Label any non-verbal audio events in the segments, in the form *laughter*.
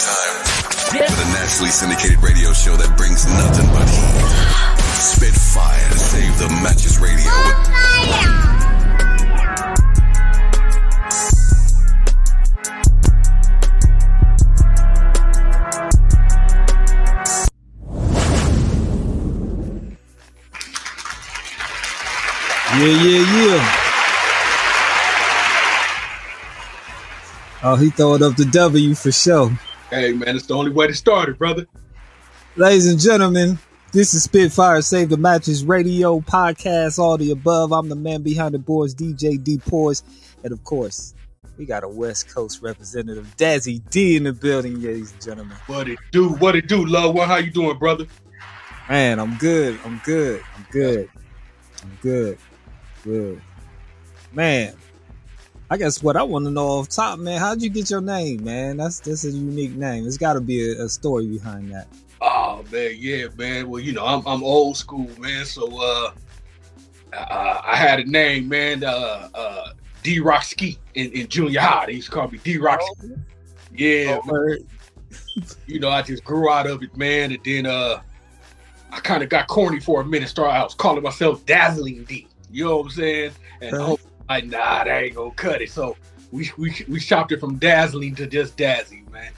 Time for the nationally syndicated radio show that brings nothing but heat. Spitfire, save the matches radio. Yeah, yeah, yeah. Oh, he throwing up the W for sure. Hey man, it's the only way to start it, brother. Ladies and gentlemen, this is Spitfire Save the Matches Radio Podcast, all the above. I'm the man behind the boards, DJ D Poise. And of course, we got a West Coast representative, Dazzie Dee in the building, ladies and gentlemen. What it do? What it do, love one? How you doing, brother? Man, I'm good. I'm good. I'm good. I'm good. Good. Man, I guess what I want to know off top, man, how'd you get your name, man? That's that's a unique name. It's got to be a, a story behind that. Oh man, yeah, man. Well, you know, I'm I'm old school, man. So uh, uh I had a name, man. Uh, uh D Rock Ski in, in junior high. They used to call me D Rock. Yeah, Oh, you know, I just grew out of it, man. And then uh, I kind of got corny for a minute. Started, I was calling myself Dazzling D. You know what I'm saying? And Right. Like, nah, that ain't gonna cut it. So we we we shopped it from Dazzling to just Dazzie, man.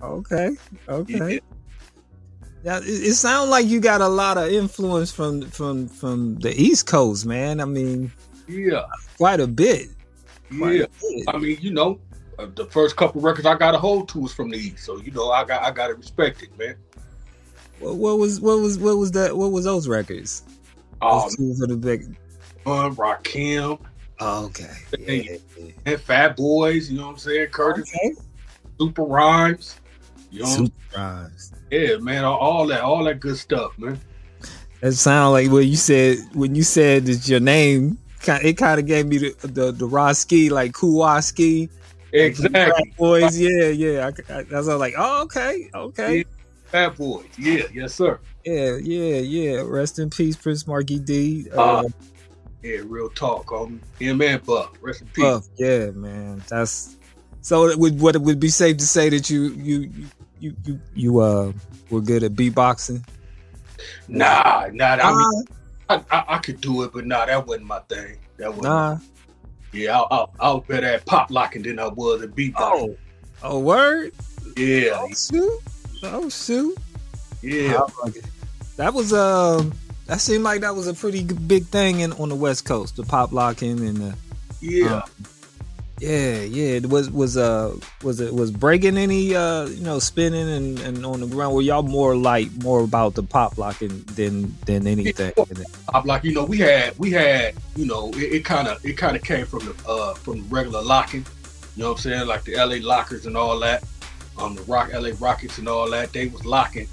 Okay. Okay. Yeah. Yeah, it, it sounds like you got a lot of influence from from from the East Coast, man. I mean, Yeah, quite a bit. Quite yeah. a bit. I mean, you know, uh, the first couple records I got a hold to was from the East, so you know, I got I got to respect it, man. What, what was what was what was that? What was those records? Oh, Those two for the big. man, Rakim Oh, okay. Yeah, yeah. and Fat Boys, you know what I'm saying? Curtis, Okay. Super Rhymes, you know, Super rhymes. yeah, man, all, all that, all that good stuff, man. That sound like what you said when you said that your name. It kind of gave me the the, the raw ski, like Kuwaski. Exactly, Boys, yeah, yeah. I, I, that's all like, oh, okay, okay. Fat Boys, yeah, yes, sir. Yeah, yeah, yeah. Rest in peace, Prince Markie Dee. Uh, Uh, Yeah, real talk, homie. Him and Buff, rest in peace. Puff, yeah, man. That's so. It would what it would be safe to say that you you you you you uh were good at beatboxing. Nah, nah, I mean, I, I, I could do it, but nah, that wasn't my thing. That wasn't. nah. Yeah, I, I, I was better at pop locking than I was at beatboxing. Oh, oh, word. Yeah, Oh shoot. Oh shoot. yeah. That was um. That seemed like that was a pretty big thing in on the West Coast, the pop locking and the Yeah. Um, yeah, yeah. It was was uh was it was breaking any uh you know spinning and, and on the ground. Were y'all more like more about the pop locking than than anything? I'm like, you know, we had we had, you know, it kind of it kind of came from the uh from the regular locking. You know what I'm saying? Like the LA Lockers and all that. Um the Rock LA Rockets and all that. They was locking.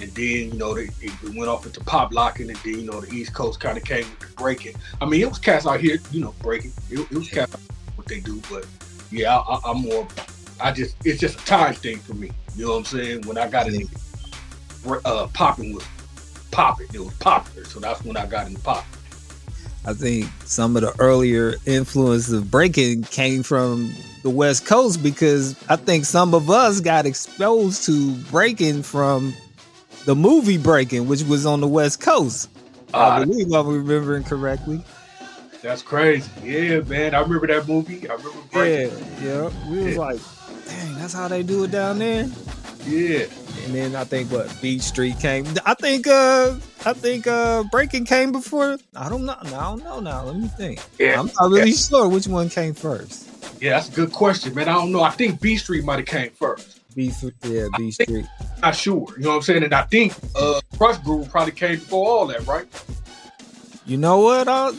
And then, you know, they, it went off into pop locking, and then, you know, the East Coast kind of came with the breaking. I mean, it was cats out here, you know, breaking. It, it was cats out what they do, but yeah, I, I, I'm more. I just, it's just a time thing for me. You know what I'm saying? When I got in, uh, popping was popping. It was popular, so that's when I got into pop. I think some of the earlier influence of breaking came from the West Coast because I think some of us got exposed to breaking from the movie Breaking, which was on the West Coast. I Uh, believe I'm remembering correctly. that's crazy. Yeah, man. I remember that movie. I remember Yeah, breaking. yeah. We was Yeah. like, dang, that's how they do it down there. Yeah. And then I think what Beat Street came. I think uh I think uh Breaking came before. I don't know. No, I don't know now. Let me think. Yeah. I'm not really sure which one came first. Yeah, that's a good question, man. I don't know. I think Beat Street might have came first. B yeah, Beat Street. Not sure. You know what I'm saying? And I think uh Krush Groove probably came before all that, right? You know what? Uh,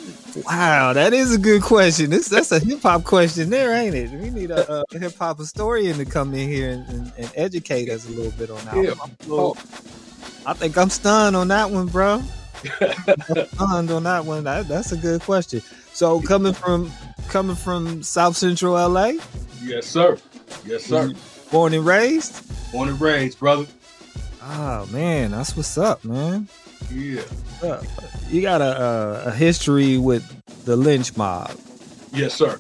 wow, that is a good question. This that's a hip hop question there, ain't it? We need a, a hip hop historian to come in here and, and, and educate us a little bit on that. Yeah. I'm little- I think I'm stunned on that one, bro. *laughs* I'm stunned on that one. That, that's a good question. So coming from coming from South Central LA, Yes, sir. Yes, sir. Born and raised. Born and raised, brother. Oh man, that's what's up, man. Yeah. Uh, You got a, a a history with the Lench Mob. Yes, sir.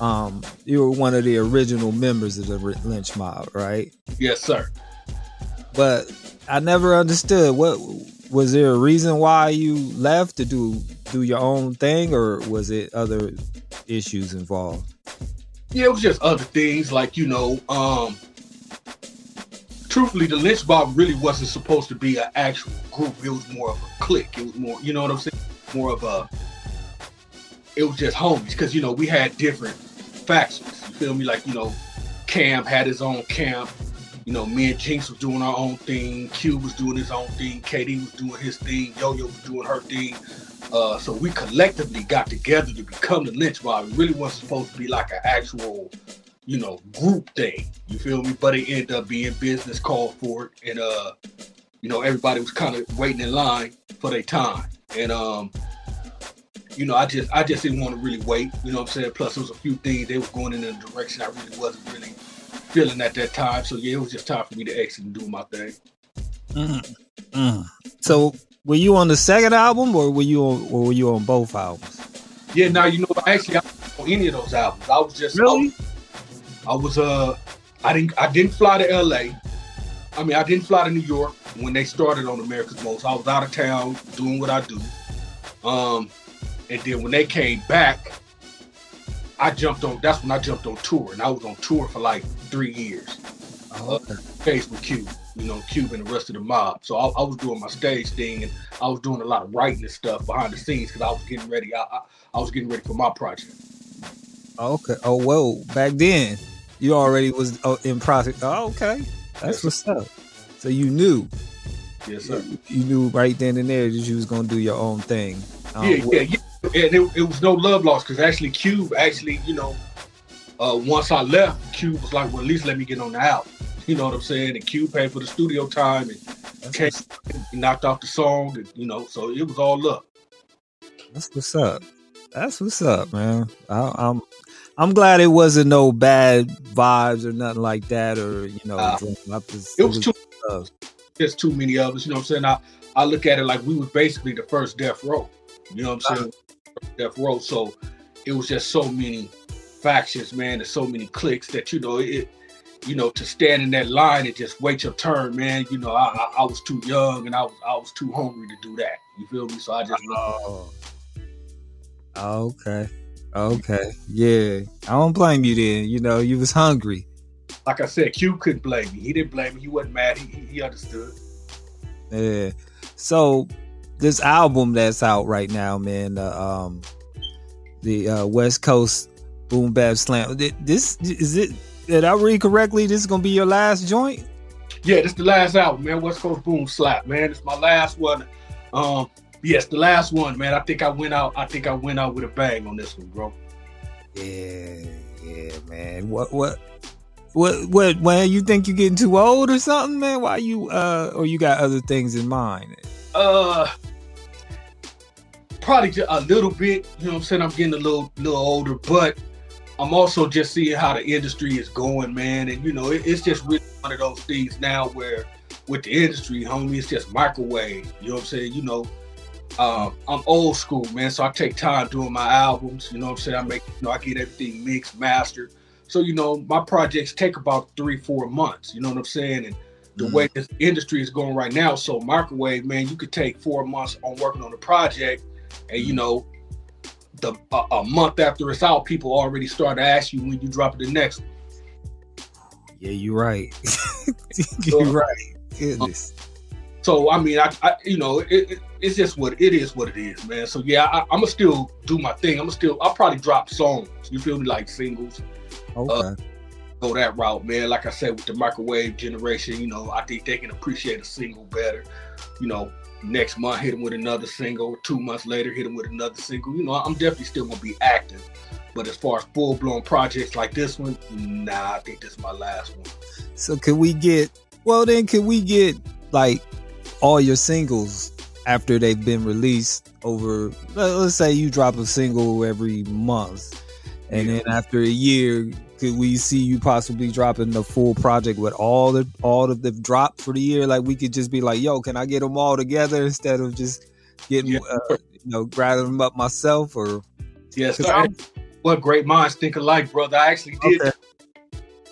um, you were one of the original members of the Lench Mob, right? Yes, sir. But I never understood what was there a reason why you left to do do your own thing, or was it other issues involved? Yeah, it was just other things like you know, um, truthfully, the Lench Mob really wasn't supposed to be an actual group. It was more of a clique. It was more, you know what I'm saying? More of a. It was just homies because you know we had different factions. You feel me? Like you know, Cam had his own camp. You know, me and Jinx was doing our own thing. Q was doing his own thing. KD was doing his thing. Yo Yo was doing her thing. Uh, so we collectively got together to become the Lench Mob. It really wasn't supposed to be like an actual, you know, group thing. You feel me? But it ended up being business called for it, and uh, you know, everybody was kind of waiting in line for their time. And um, you know, I just I just didn't want to really wait. You know what I'm saying? Plus, there was a few things they were going in a direction I really wasn't really feeling at that time. So yeah, it was just time for me to exit and do my thing. Mm, mm. So were you on the second album, or were you on, or were you on both albums? Yeah, now you know actually I wasn't on any of those albums. I was just Really? I was, I was uh I didn't I didn't fly to LA. I mean I didn't fly to New York when they started on America's Most. I was out of town doing what I do. Um and then when they came back, I jumped on that's when I jumped on tour and I was on tour for like three years. Oh, okay. Face with Cube, you know, Cube and the rest of the mob. So I, I was doing my stage thing and I was doing a lot of writing and stuff behind the scenes because I was getting ready. I, I, I was getting ready for my project. Okay. Oh, whoa. Back then, you already was uh, in process. Oh, okay. That's Yes. what's up. So you knew, Yes, sir. you knew right then and there that you was gonna do your own thing. Um, yeah, yeah, yeah. And it, it was no love lost because actually Cube actually, you know, uh, once I left, Cube was like, well, at least let me get on the album. You know what I'm saying? And Q paid for the studio time and he knocked off the song, and, you know, so it was all up. that's what's up. That's what's up, man. I, I'm I'm glad it wasn't no bad vibes or nothing like that, or you know, Uh, just- It was too love. there's too many of us. You know what I'm saying? I, I look at it like we was basically the first death row. You know what I'm saying? Death row. So it was just so many factions, man, and so many cliques that you know it. You know, to stand in that line and just wait your turn, man. You know, I, I, I was too young and I was I was too hungry to do that. You feel me? So I just Oh. Okay. Okay. Yeah. I don't blame you then. You know, you was hungry. like I said, Q couldn't blame me. He didn't blame me. He wasn't mad. He, he, understood. Yeah. So this album that's out right now, man, the um the uh West Coast Boom Bap Slam. This is it did I read correctly? This is gonna be your last joint? Yeah, this is the last album, man. West Coast Boom Slap, man. It's my last one. Um, yes, the last one, man. I think I went out. I think I went out with a bang on this one, bro. Yeah, yeah, man. What what what what man, you think you're getting too old or something, man? Why you uh or you got other things in mind? Uh, probably just a little bit. You know what I'm saying? I'm getting a little little older, but I'm also just seeing how the industry is going, man. And you know, it, it's just really one of those things now where with the industry, homie, it's just microwave. You know what I'm saying? You know, um, I'm old school, man. So I take time doing my albums. You know what I'm saying? I make, you know, I get everything mixed, mastered. So you know, my projects take about three, four months. You know what I'm saying? And the Mhm. way this industry is going right now, so microwave, man, you could take four months on working on a project, and you know, the a, a month after it's out, people already start to ask you when you drop the next one. Yeah, you're right. *laughs* you're right. Goodness. So I mean, I, I you know, it, it, it's just what it is, what it is, man. So yeah, I, I'm gonna still do my thing. I'm gonna still, I'll probably drop songs. You feel me, like singles. Okay. Uh, go that route, man. Like I said, with the microwave generation, you know, I think they can appreciate a single better. You know, next month hit them with another single. Two months later, hit them with another single. You know, I'm definitely still gonna be active. But as far as full blown projects like this one, nah, I think this is my last one. So can we get well then can we get like all your singles after they've been released over let- let's say you drop a single every month and Yeah. then after a year could we see you possibly dropping the full project with all the all of the drop for the year like we could just be like yo can I get them all together instead of just getting Yeah. uh, you know grabbing them up myself or Yes. I'm- what great minds think alike, brother. I actually did. Okay.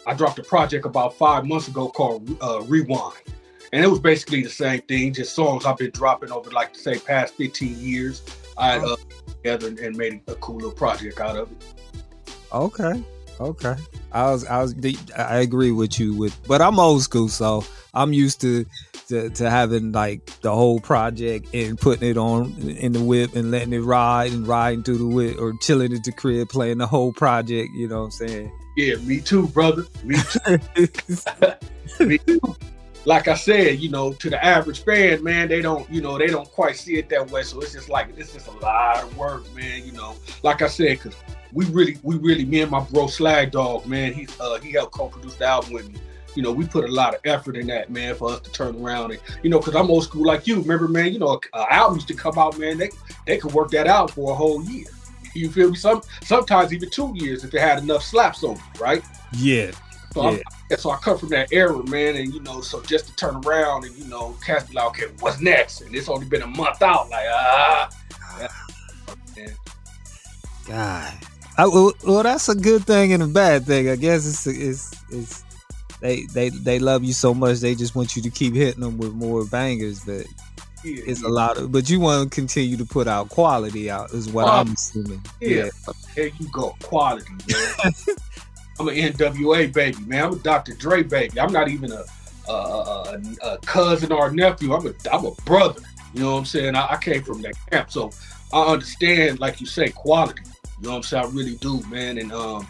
I dropped a project about five months ago called uh, Rewind, and it was basically the same thing, just songs I've been dropping over like say past 15 years. I uh, together and made a cool little project out of it. Okay. Okay. I was I was I agree with you with but I'm old school, so I'm used to to, to having like the whole project and putting it on in the whip and letting it ride and riding through the whip or chilling at the crib playing the whole project, you know what I'm saying? Yeah, me too, brother. Me too. *laughs* me too. Like I said, you know, to the average fan, man, they don't, you know, they don't quite see it that way. So it's just like it's just a lot of work, man. You know, like I said, because we really, we really, me and my bro Slag Dog, man, he uh, he helped co-produce the album with me. You know, we put a lot of effort in that, man, for us to turn around and, you know, because I'm old school like you. Remember, man, you know, uh, albums to come out, man, they they could work that out for a whole year. You feel me? Some sometimes even two years if it had enough slaps on it, right? Yeah. So, Yeah. I, so I come from that era, man, and you know, so just to turn around and you know, cast be like, okay, what's next? And it's only been a month out, like ah, man. God. I, well, well, that's a good thing and a bad thing. I guess it's it's it's they they they love you so much they just want you to keep hitting them with more bangers, but yeah, it's yeah. a lot of. But you want to continue to put out quality out is what Oh, I'm assuming. Yeah, there you go, quality, man. *laughs* I'm an NWA baby, man. I'm a Dr. Dre baby. I'm not even a a, a, a cousin or a nephew. I'm a I'm a brother. You know what I'm saying? I, I came from that camp, so I understand, like you say, quality. You know what I'm saying? I really do, man. And um,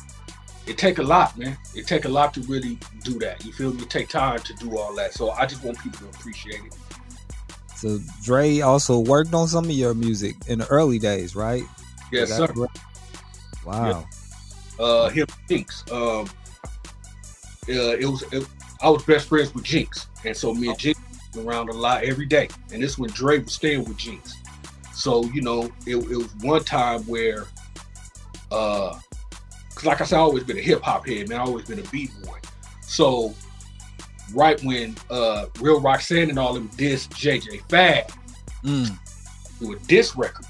it take a lot, man. It take a lot to really do that. You feel me? It take time to do all that. So I just want people to appreciate it. So Dre also worked on some of your music in the early days, right? Yes, sir. correct? Wow. uh him Jinx. Um uh, it was it, I was best friends with Jinx. And so me and Jinx were around a lot every day. And this when Dre was staying with Jinx. So, you know, it, it was one time where uh cause like I said, I always been a hip hop head, man. I always been a beat boy. So right when uh Real Roxanne and all them diss JJ Fad, Mm. do a diss record.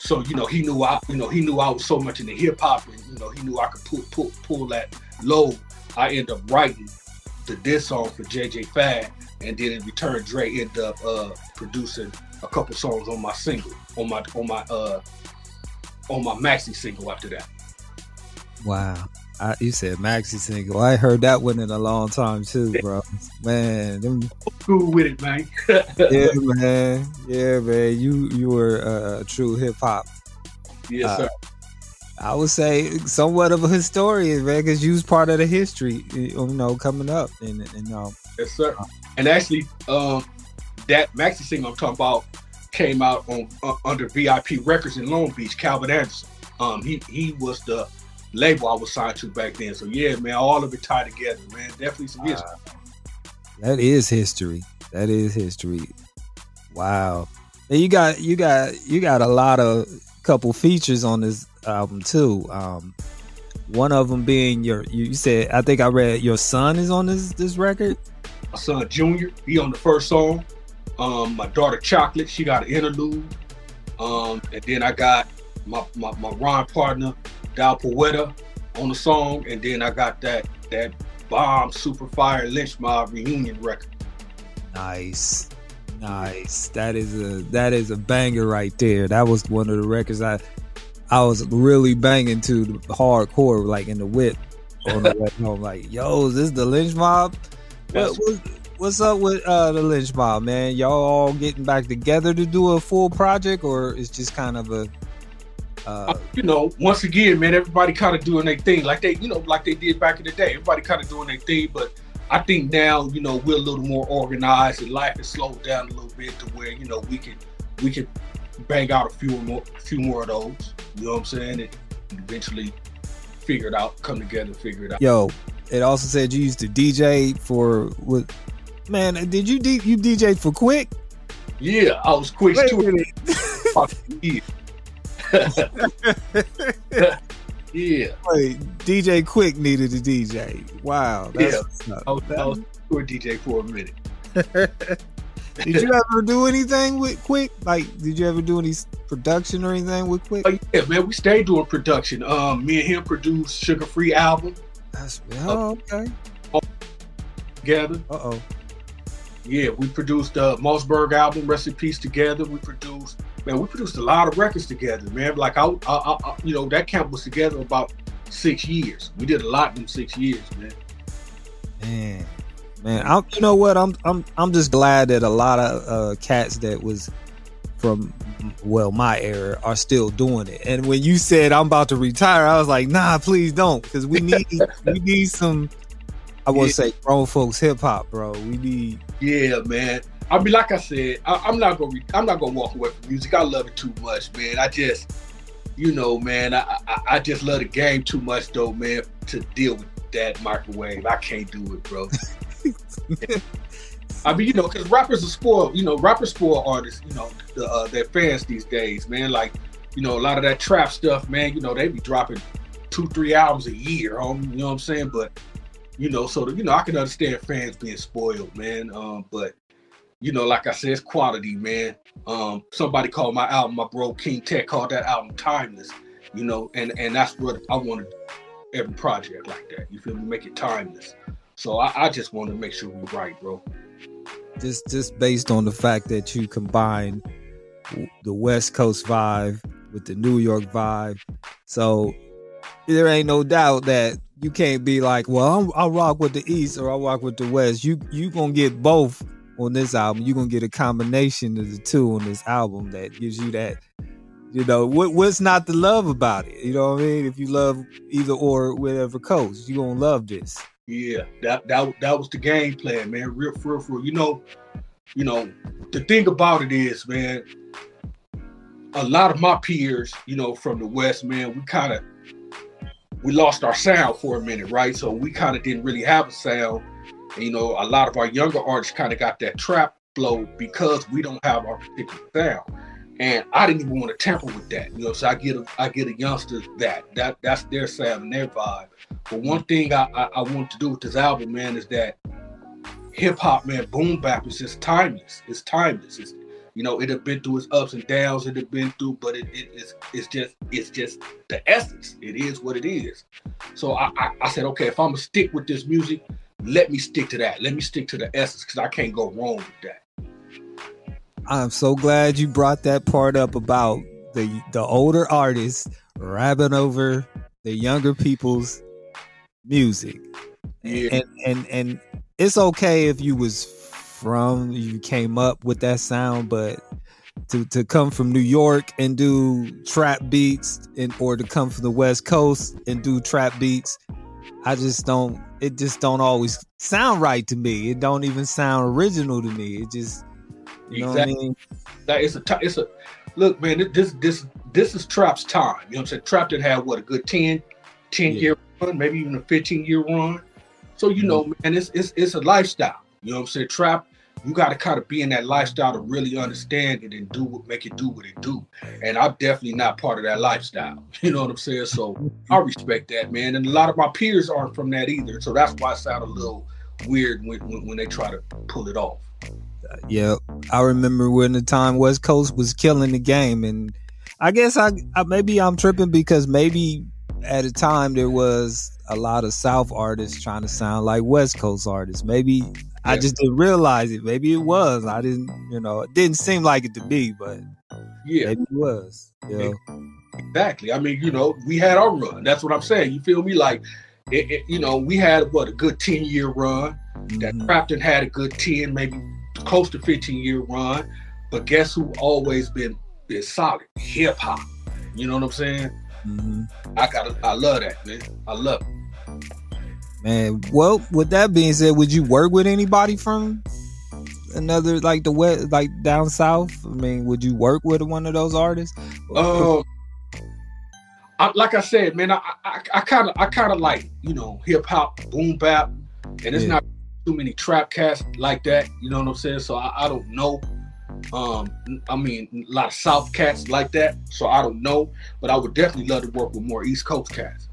So you know he knew I you know he knew I was so much in the hip hop and you know he knew I could pull pull pull that load. I end up writing the diss song for JJ Fad, and then in return Dre ended up uh, producing a couple songs on my single on my on my uh on my maxi single after that. Wow. I, you said Maxi single. I heard that one in a long time too, bro. Man, them, Cool with it, man. *laughs* yeah, man, yeah, man. You you were uh, a true hip hop. yes, Uh, sir. I would say somewhat of a historian, man, because you was part of the history, you know, coming up, and and um, Yes, sir. And actually, um, that maxi single I'm talking about came out on uh, under VIP Records in Long Beach. Calvin Anderson. Um, he he was the label I was signed to back then. So yeah, man, all of it tied together, man. Definitely some history. that is history. That is history. Wow. And you got you got you got a lot of couple features on this album too. Um, one of them being your you said I think I read your son is on this this record. My son Junior, he on the first song. Um, my daughter Chocolate, she got an interlude. Um, and then I got my my, my rhyme partner Dal Poeta on the song, and then I got that that bomb super fire Lench Mob reunion record. Nice. Nice. That is a that is a banger right there. That was one of the records I I was really banging to the hardcore, like in the whip *laughs* on the way home. Like, yo, is this the Lench Mob? What, what, what's up with uh, the Lench Mob, man? Y'all all getting back together to do a full project, or it's just kind of a uh, you know, once again, man, everybody kind of doing their thing, like they, you know, like they did back in the day. Everybody kind of doing their thing, but I think now, you know, we're a little more organized, and life has slowed down a little bit to where you know we can we can bang out a few more, a few more of those. You know what I'm saying? And eventually figure it out, come together, figure it out. yo. It also said you used to DJ for what? Man, did you you DJ for Quik? Yeah, I was quick too. *laughs* yeah, Wait, DJ Quik needed a DJ. Wow. That's Yeah. I was, I was a DJ for a minute. *laughs* did you ever do anything with Quik? Like, did you ever do any production or anything with Quik? Oh, yeah, man, we stayed doing production. Um, me and him produced Suga Free album. That's oh, okay. Together. Uh oh. Yeah, we produced uh Mausberg album, Rest in Peace together. We produced man, we produced a lot of records together, man. Like I, I, I you know, that camp was together about six years. We did a lot in six years, man. Man, man, I, you know what? I'm, I'm, I'm just glad that a lot of uh, cats that was from well my era are still doing it. And when you said I'm about to retire, I was like, nah, please don't, because we need *laughs* we need some. I want to yeah. say grown folks hip hop, bro. We need. Yeah, man. I mean, like I said, I, am not gonna re- I'm not gonna walk away from music. I love it too much, man. I just, you know, man, I, I, I just love the game too much, though, man, to deal with that microwave. I can't do it, bro. *laughs* I mean, you know, because rappers are spoiled. You know, rappers spoil artists. You know, the, uh, their fans these days, man. Like, you know, a lot of that trap stuff, man. You know, they be dropping two, three albums a year. Um, you know what I'm saying? But you know, so you know, I can understand fans being spoiled, man. Um, but you know, like I said, it's quality, man. Um, somebody called my album, my bro King Tech called that album timeless, you know, and and that's what I wanted every project like that. You feel me? Make it timeless. So I, I just want to make sure we're right, bro. Just just based on the fact that you combine the West Coast vibe with the New York vibe, so there ain't no doubt that you can't be like, well, i will rock with the East or I'll rock with the West. You you gonna get both on this album. You're gonna get a combination of the two on this album that gives you that. You know what? What's not to love about it? You know what I mean? If you love either or whatever coast, you gonna love this. Yeah, that that that was the game plan, man. Real, real, real. You know, you know, the thing about it is, man. A lot of my peers, you know, from the West, man, we kind of we lost our sound for a minute, right? So we kind of didn't really have a sound you know, a lot of our younger artists kind of got that trap flow because we don't have our particular sound. And I didn't even want to tamper with that. You know, so I get a I get a youngster that. That that's their sound and their vibe. But one thing I, I, I want to do with this album, man, is that hip hop, man, boom bap is just timeless. It's timeless. It's you know, it have been through its ups and downs, it have been through, but it, it, it's it's just it's just the essence. It is what it is. So I, I, I said, okay, if I'm gonna stick with this music, let me stick to that. Let me stick to the essence because I can't go wrong with that. I'm so glad you brought that part up about the the older artists rapping over the younger people's music. Yeah. And and and it's okay if you was from you came up with that sound, but to to come from New York and do trap beats and or to come from the West Coast and do trap beats I just don't. It just don't always sound right to me. It don't even sound original to me. It just, you exactly. know what I mean? That it's a it's a look, man. This this this is Trap's time. You know what I'm saying? Trap did have what a good 10, 10 yeah. year run, maybe even a 15 year run. So you mm-hmm. know, man, it's it's it's a lifestyle. You know what I'm saying? Trap you got to kind of be in that lifestyle to really understand it and do what make it do what it do. And I'm definitely not part of that lifestyle. *laughs* You know what I'm saying? So I respect that, man. And a lot of my peers aren't from that either. So that's why it sound a little weird when, when, when they try to pull it off. Yeah, I remember when the time West Coast was killing the game, and I guess I, I maybe I'm tripping because maybe at a time there was a lot of South artists trying to sound like West Coast artists. Maybe I just didn't realize it. Maybe it was. I didn't, you know, it didn't seem like it to be, but yeah, maybe it was. Yeah, exactly. I mean, you know, we had our run. That's what I'm saying. You feel me? Like, it, it, you know, we had what a good ten year run. Mm-hmm. That Clapton had a good ten, maybe close to 15 year run. But guess who always been been solid? Hip hop. You know what I'm saying? Mm-hmm. I got, I love that, man. I love it. Man, well, with that being said, would you work with anybody from another like the west, like down south? I mean, would you work with one of those artists? Uh, I, like I said, man, I I kind of I kind of like you know hip hop, boom bap, and it's yeah. not too many trap cats like that. You know what I'm saying? So I, I don't know. Um, I mean, a lot of South cats like that. So I don't know, but I would definitely love to work with more East Coast cats.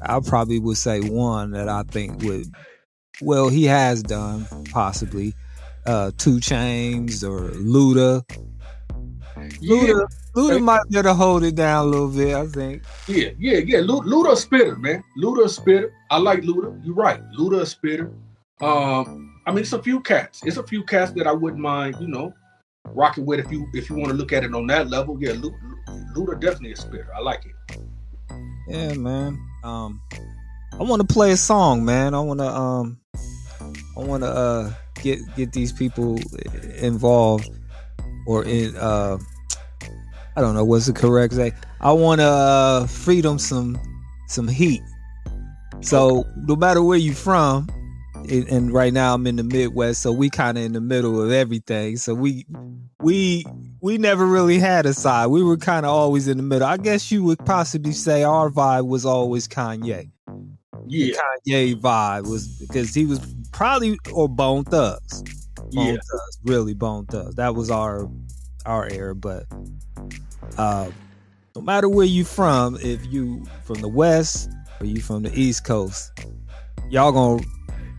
I probably would say one that I think would, well, he has done possibly. uh 2 Chainz or Luda. Luda, Luda might be able to hold it down a little bit, I think. yeah, yeah, yeah. Luda spitter, man. Luda spitter. I like Luda. You're right. Luda a spitter. Um, I mean, it's a few cats. It's a few cats that I wouldn't mind, you know, rocking with if you if you want to look at it on that level. Yeah, Luda, Luda definitely a spitter. I like it. Yeah, man. Um I want to play a song, man. I want to um I want to uh get get these people involved or in uh I don't know what's the correct say. I want to uh feed them some some heat. So no matter where you from, and and right now I'm in the Midwest, so we kind of in the middle of everything. So we we we never really had a side. We were kind of always in the middle. I guess you would possibly say our vibe was always Kanye. Yeah, Kanye vibe was because he was probably or Bone Thugs. Bone Yeah. Thugs, really Bone Thugs. That was our our era. But uh, no matter where you from, if you from the West or you from the East Coast, y'all gonna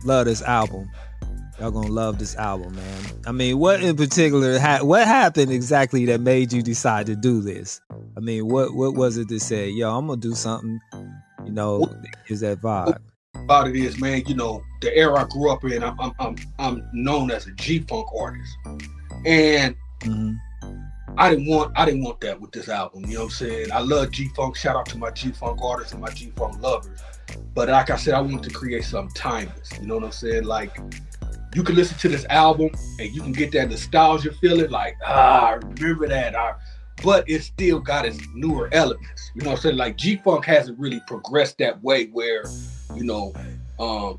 love this album. Y'all gonna love this album, man. I mean, what in particular? Ha- what happened exactly that made you decide to do this? I mean, what what was it that said, "Yo, I'm gonna do something"? You know, is that vibe. about it is, man. You know, the era I grew up in. I'm I'm I'm, I'm known as a G funk artist, and hmm I didn't want I didn't want that with this album. You know what I'm saying? I love G Funk. Shout out to my G Funk artists and my G Funk lovers. But like I said, I wanted to create something timeless. You know what I'm saying? Like you can listen to this album and you can get that nostalgia feeling, like ah, I remember that. I, but it still got its newer elements. You know what I'm saying? Like G Funk hasn't really progressed that way where, you know, um,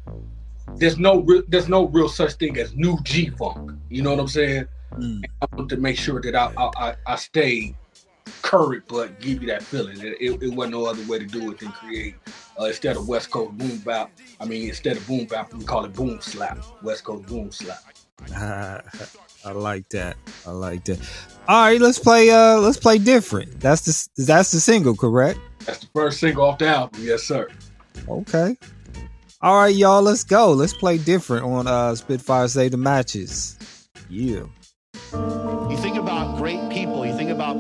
there's no re- there's no real such thing as new G Funk. You know what I'm saying? Mm. I want to make sure that I I, I, I stay current, but give you that feeling. It, it, it wasn't no other way to do it than create uh, instead of West Coast boom bap. I mean, instead of boom bap, we call it boom slap. West Coast boom slap. *laughs* I like that. I like that. All right, let's play. Uh, let's play different. That's the that's the single, correct? That's the first single off the album. Yes, sir. Okay. All right, y'all. Let's go. Let's play different on uh Spitfire Save the Matches. Yeah. You think about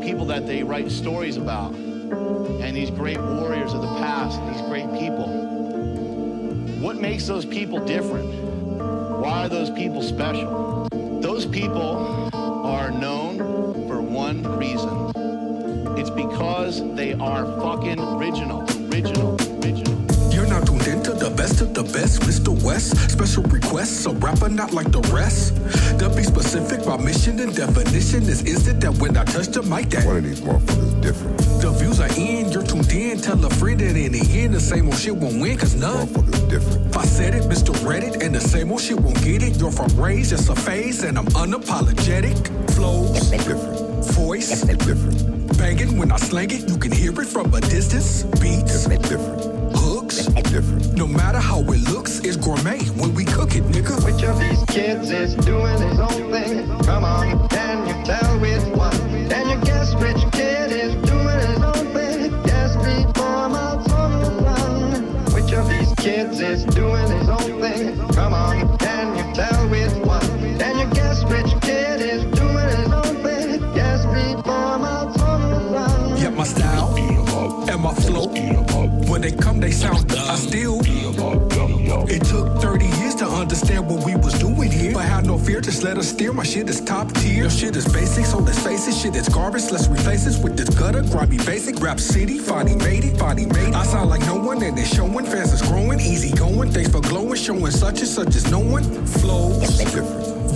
people that they write stories about, and these great warriors of the past, these great people. What makes those people different? Why are those people special? Those people are known for one reason. It's because they are fucking original, original, original. You're not tuned into the best of the best, Mr. West. Special requests, a rapper not like the rest. To be specific, my mission and definition is instant that when I touch the mic, that One of these motherfuckers different. the views are in. You're tuned in. Tell a friend that in the end, the same old shit won't win, cause none. Motherfuckers different. If I said it, Mr. Reddit, and the same old shit won't get it. You're from rage, just a phase, and I'm unapologetic. Flows, Different. voice, Different. banging when I slang it. You can hear it from a distance. Beats, Different. Hooks. Different. No matter how it looks, it's gourmet when we cook it, nigga. Which of these kids is doing his own thing? Come on, can you tell which one? Can you guess which kid is doing his own thing? Guess before my tongue run. Which of these kids is doing his own thing? Come on, can you tell which one? Can you guess which kid is doing his own thing? Guess before my tongue run. Yet my style and my flow, eat up. when they come, they sound. Still. It took 30 years to understand what we was doing here. But have no fear, just let us steer. My shit is top tier. Your shit is basic, so let's face it. Shit is garbage. Let's replace this with this gutter, grimy basic. Rap city, finally made it, finally made it. I sound like no one, and it's showing. Fans is growing, easy going. Thanks for glowing, showing such and such as no one. Flows, Different.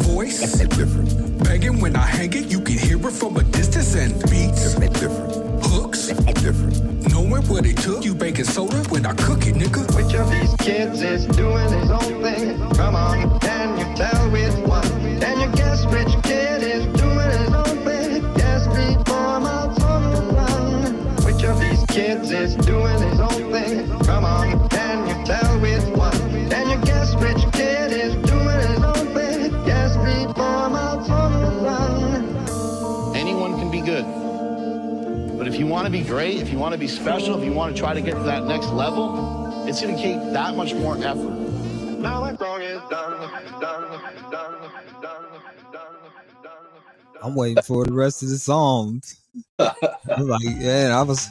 voice, Different. begging when I hang it. You can hear it from a distance and beats, Different. hooks. Different. Knowing what it took, you baking soda when I cook it, nigga. Which of these kids is doing his own thing? Come on, can you tell which one? Can you guess which kid is doing his own thing? Guess before my tongue. Which of these kids is doing his own thing? Come on, if you want to be great, if you want to be special, if you want to try to get to that next level, it's going to take that much more effort. Now that song is done, done, done, done, done, done. I'm waiting for the rest of the song. I'm like, yeah, I was,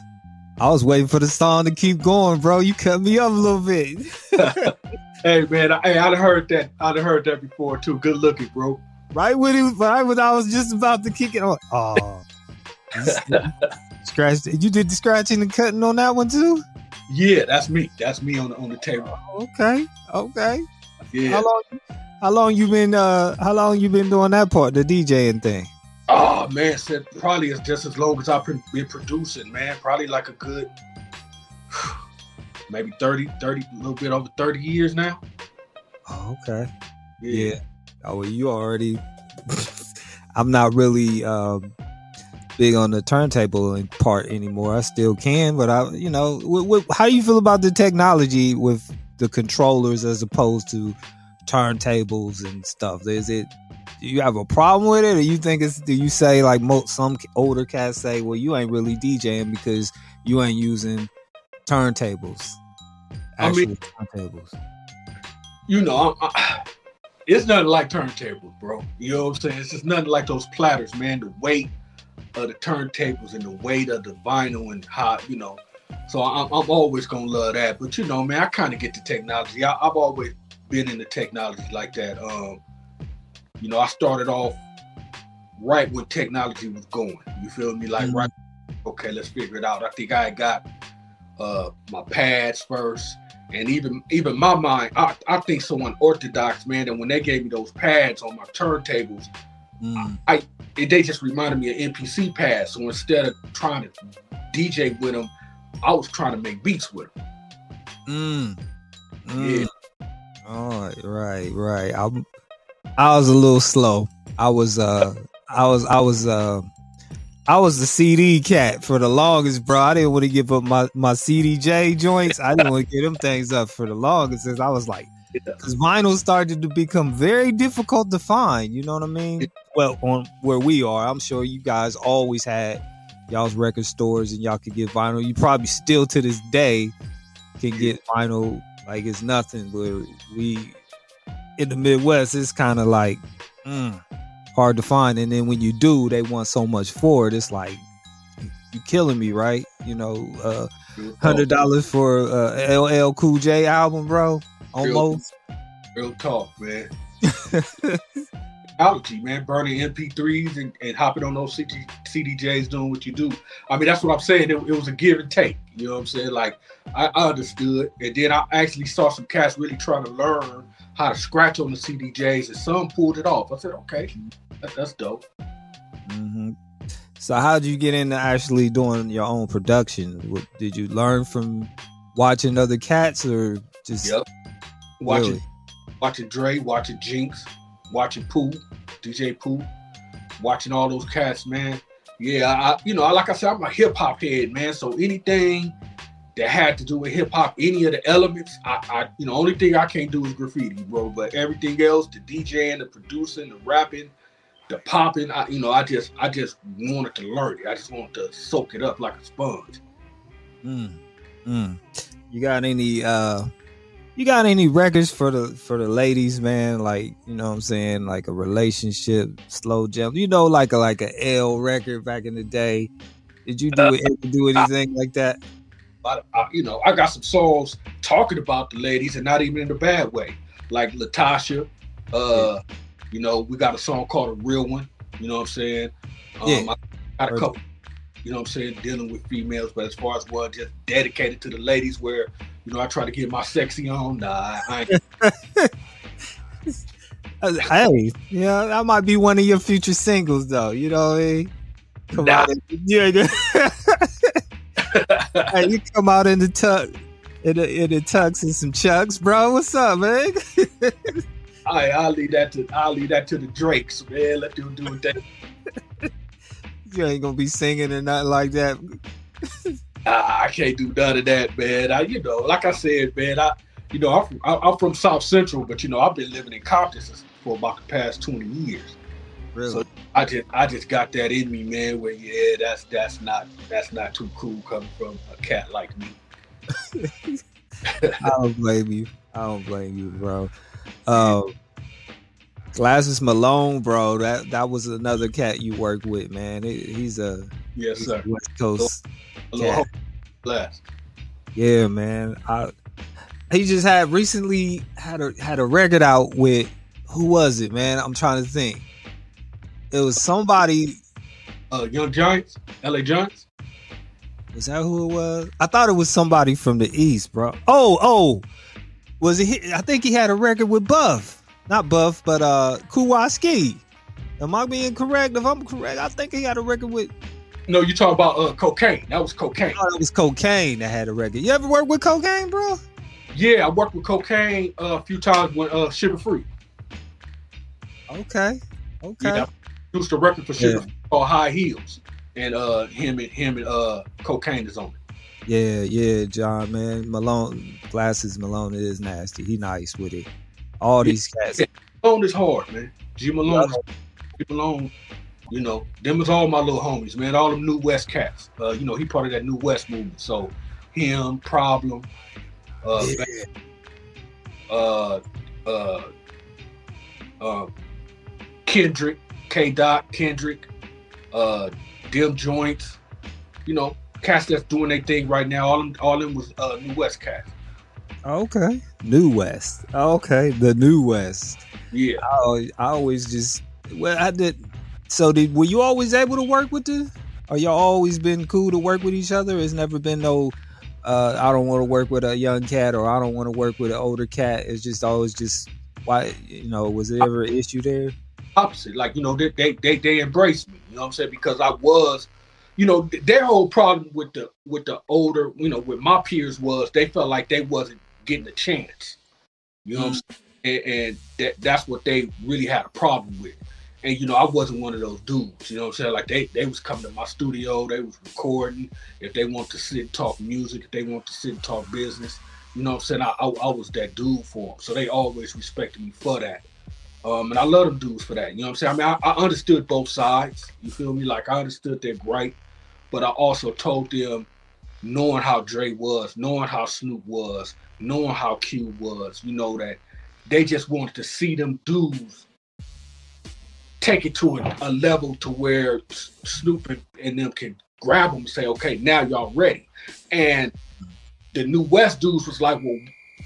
I was waiting for the song to keep going, bro. You cut me up a little bit. *laughs* Hey man, I, hey, I'd heard that. I'd heard that before too. Good looking, bro. right when it, right when I was just about to kick it. I'm oh, *laughs* scratch. You did the scratching and cutting on that one too. Yeah, that's me. That's me on the on the table. Okay, okay. Yeah. How long? How long you been? Uh, how long you been doing that part, the DJing thing? Oh man, said probably it's just as long as I've been been producing, man. Probably like a good *sighs* maybe 30, 30, a little bit over 30 years now. Oh, okay. Yeah. Oh, well, you already. *laughs* I'm not really um, big on the turntable part anymore. I still can, but I, you know, how do you feel about the technology with the controllers as opposed to turntables and stuff? Is it? Do you have a problem with it, or you think it's? Do you say like some older cats say, well, you ain't really DJing because you ain't using turntables, I mean- turntables. You know, I, I, it's nothing like turntables, bro. You know what I'm saying? It's just nothing like those platters, man. The weight of the turntables and the weight of the vinyl and how you know. So I'm, I'm always gonna love that. But you know, man, I kind of get the technology. I, I've always been into technology like that. Um, you know, I started off right when technology was going. You feel me? Like Mhm. right. Okay, let's figure it out. I think I got uh my pads first. And even even my mind, I, I think so unorthodox, man. And when they gave me those pads on my turntables, Mm. it, they just reminded me of MPC pads. So instead of trying to DJ with them, I was trying to make beats with them. Mm. Mm. Oh, right, right. I'm, I was a little slow. I was, uh, I was, I was, uh, I was the CD cat for the longest, bro. I didn't want to give up my my CDJ joints. I didn't want to get them things up for the longest. Since I was like, because vinyl started to become very difficult to find. You know what I mean? Well, on where we are, I'm sure you guys always had y'all's record stores and y'all could get vinyl. You probably still to this day can get vinyl like it's nothing. But we in the Midwest, it's kind of like mm, hard to find. And then when you do, they want so much for it. It's like you're killing me, right? You know, uh, hundred dollars for uh, LL Cool J album, bro. Almost. Real talk, man. *laughs* Technology, man. Burning MP3s and, and hopping on those CD, CDJs, doing what you do. I mean, that's what I'm saying. It, it was a give and take. You know what I'm saying? Like, I, I understood. And then I actually saw some cats really trying to learn how to scratch on the CDJs, and some pulled it off. I said, okay, that, that's dope. hmm So, how did you get into actually doing your own production? What, did you learn from watching other cats, or just Yep. Watching, Really? watching Dre, watching Jinx, watching Pooh, DJ Pooh, watching all those cats, man. Yeah, I, you know, like I said, I'm a hip hop head, man. So anything that had to do with hip hop, any of the elements, I, I, you know, only thing I can't do is graffiti, bro. But everything else, the DJing, the producing, the rapping, the popping, I, you know, I just, I just wanted to learn it. I just wanted to soak it up like a sponge. Mm, mm. You got any uh you got any records for the for the ladies, man? Like, you know what I'm saying? Like a relationship, slow jump. You know, like a like a L record back in the day. Did you do ever do anything like that? But I, you know, I got some songs talking about the ladies and not even in a bad way. Like Latasha, uh, you know, we got a song called A Real One, you know what I'm saying? Um, Yeah. I got a couple, you know what I'm saying, dealing with females, but as far as one just dedicated to the ladies where, you know, I try to get my sexy on, nah, I ain't *laughs* Uh, Hey, yeah, that might be one of your future singles though. You know what I mean? Come Nah. out in, yeah, *laughs* hey, you come out in the tuck in the, in the tux and some chucks, bro. What's up, man? *laughs* I I'll leave that to I'll leave that to the Drakes, man. Let them do what they You ain't gonna be singing or nothing like that. I can't do none of that, man. I, you know, like I said, man, I, you know, I'm from, I- I'm from South Central, but you know, I've been living in Compton for about the past 20 years. Really? So I just, I just got that in me, man. Where yeah, that's that's not that's not too cool coming from a cat like me. I don't blame you. I don't blame you, bro. Um, Glasses Malone, bro. That that was another cat you worked with, man. He- he's a Yes, he's sir. a West Coast. Yeah. hope. Yeah, man. I, he just had recently had a had a record out with who was it, man? I'm trying to think. It was somebody. Uh, Young Giants, LA Giants. Was that who it was? I thought it was somebody from the East, bro. Oh, oh, was it? I think he had a record with Buff, not Buff, but uh, Kowalski. Am I being correct? If I'm correct, I think he had a record with. No, you talking about uh, Kokane? That was Kokane. Oh, it was Kokane that had a record. You ever work with Kokane, bro? Yeah, I worked with Kokane uh, a few times with uh, Suga Free. Okay, okay. Yeah, produced a record for Suga Yeah. Free called High Heels, and uh, him and him and uh, Kokane is on it. Yeah, yeah, John, man. Malone glasses Malone is nasty. He nice with it. All these cats. Malone is hard, man. G Malone, G Malone. You know, them is all my little homies, man. All them New West cats. Uh, you know, he part of that New West movement. So, him, Problem, uh, uh, uh, uh, Kendrick, K. Dot, Kendrick, uh, Dim Joints. You know, cats that's doing their thing right now. All them, all them was uh, New West cats. Okay. New West. Okay, the New West. Yeah. I I always just well, I did. So did were you always able to work with the? Or y'all always been cool to work with each other? It's never been no. Uh, I don't want to work with a young cat, or I don't want to work with an older cat. It's just always just why you know. Was there ever an issue there? opposite. Like, you know, they they they, they embraced me. You know what I'm saying? Because I was, you know, th- their whole problem with the with the older, you know, with my peers was they felt like they wasn't getting a chance. You know what I'm saying? And, and that that's what they really had a problem with. And you know, I wasn't one of those dudes. You know what I'm saying? Like they they was coming to my studio, they was recording. If they want to sit and talk music, if they want to sit and talk business, you know what I'm saying? I I, I was that dude for them. So they always respected me for that. Um, and I love them dudes for that. You know what I'm saying? I mean, I, I understood both sides. You feel me? Like I understood their gripe, but I also told them, knowing how Dre was, knowing how Snoop was, knowing how Q was, you know that they just wanted to see them dudes take it to a, a level to where Snoop and, and them can grab them and say, okay, now y'all ready. And the New West dudes was like, well,